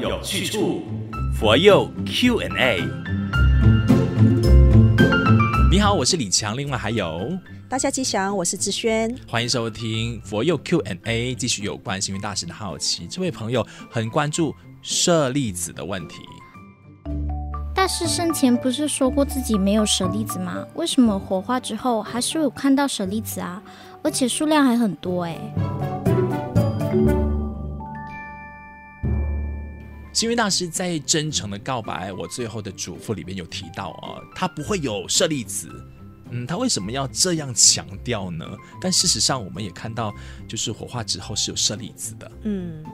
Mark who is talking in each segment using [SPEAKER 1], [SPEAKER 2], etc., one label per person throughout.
[SPEAKER 1] 有去处，佛佑 Q&A。你好，我是李强，另外还有
[SPEAKER 2] 大家吉祥，我是志轩，
[SPEAKER 1] 欢迎收听佛佑 Q&A，继续有关星云大师的好奇。这位朋友很关注舍利子的问题。
[SPEAKER 3] 大师生前不是说过自己没有舍利子吗？为什么火化之后还是有看到舍利子啊？而且数量还很多哎。
[SPEAKER 1] 星云大师在真诚的告白我最后的嘱咐里面有提到啊，他不会有舍利子。嗯，他为什么要这样强调呢？但事实上我们也看到，就是火化之后是有舍利子的。
[SPEAKER 2] 嗯。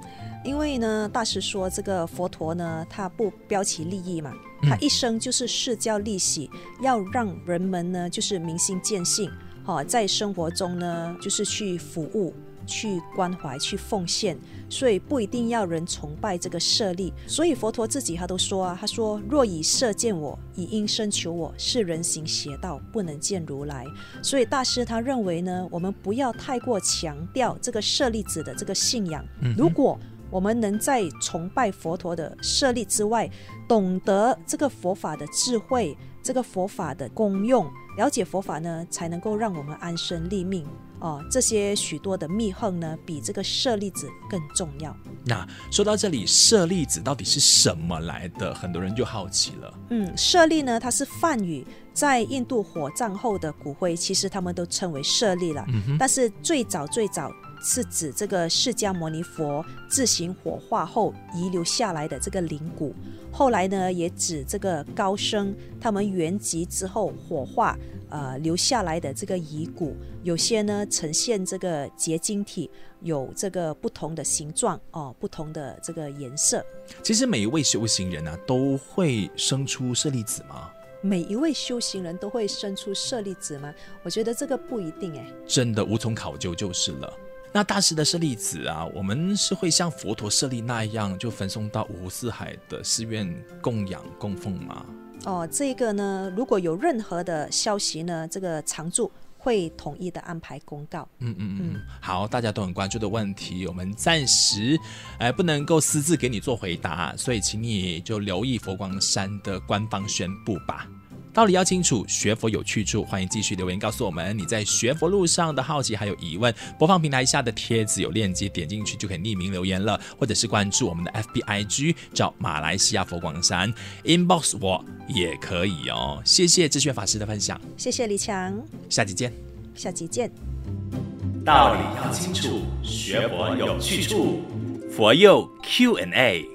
[SPEAKER 2] 因为呢，大师说这个佛陀呢，他不标其利益嘛，他一生就是释教利喜，要让人们呢就是明心见性，哈，在生活中呢就是去服务、去关怀、去奉献，所以不一定要人崇拜这个舍利。所以佛陀自己他都说啊，他说若以舍见我，以因身求我，是人行邪道，不能见如来。所以大师他认为呢，我们不要太过强调这个舍利子的这个信仰，如果我们能在崇拜佛陀的舍利之外，懂得这个佛法的智慧，这个佛法的功用，了解佛法呢，才能够让我们安身立命哦。这些许多的密恨呢，比这个舍利子更重要。
[SPEAKER 1] 那说到这里，舍利子到底是什么来的？很多人就好奇了。
[SPEAKER 2] 嗯，舍利呢，它是梵语，在印度火葬后的骨灰，其实他们都称为舍利了。嗯、但是最早最早。是指这个释迦牟尼佛自行火化后遗留下来的这个灵骨，后来呢也指这个高僧他们圆寂之后火化，呃留下来的这个遗骨，有些呢呈现这个结晶体，有这个不同的形状哦，不同的这个颜色。
[SPEAKER 1] 其实每一位修行人啊都会生出舍利子吗？
[SPEAKER 2] 每一位修行人都会生出舍利子吗？我觉得这个不一定哎，
[SPEAKER 1] 真的无从考究就是了。那大师的舍利子啊，我们是会像佛陀舍利那样，就分送到五湖四海的寺院供养供奉吗？
[SPEAKER 2] 哦，这个呢，如果有任何的消息呢，这个常住会统一的安排公告。
[SPEAKER 1] 嗯嗯嗯，好，大家都很关注的问题，我们暂时哎不能够私自给你做回答，所以请你就留意佛光山的官方宣布吧。道理要清楚，学佛有去处，欢迎继续留言告诉我们你在学佛路上的好奇还有疑问。播放平台下的贴子有链接，点进去就可以匿名留言了，或者是关注我们的 FBIG，找马来西亚佛光山 inbox 我也可以哦。谢谢智炫法师的分享，
[SPEAKER 2] 谢谢李强，
[SPEAKER 1] 下集见，
[SPEAKER 2] 下集见。
[SPEAKER 1] 道理要清楚，学佛有去处，佛佑 Q&A。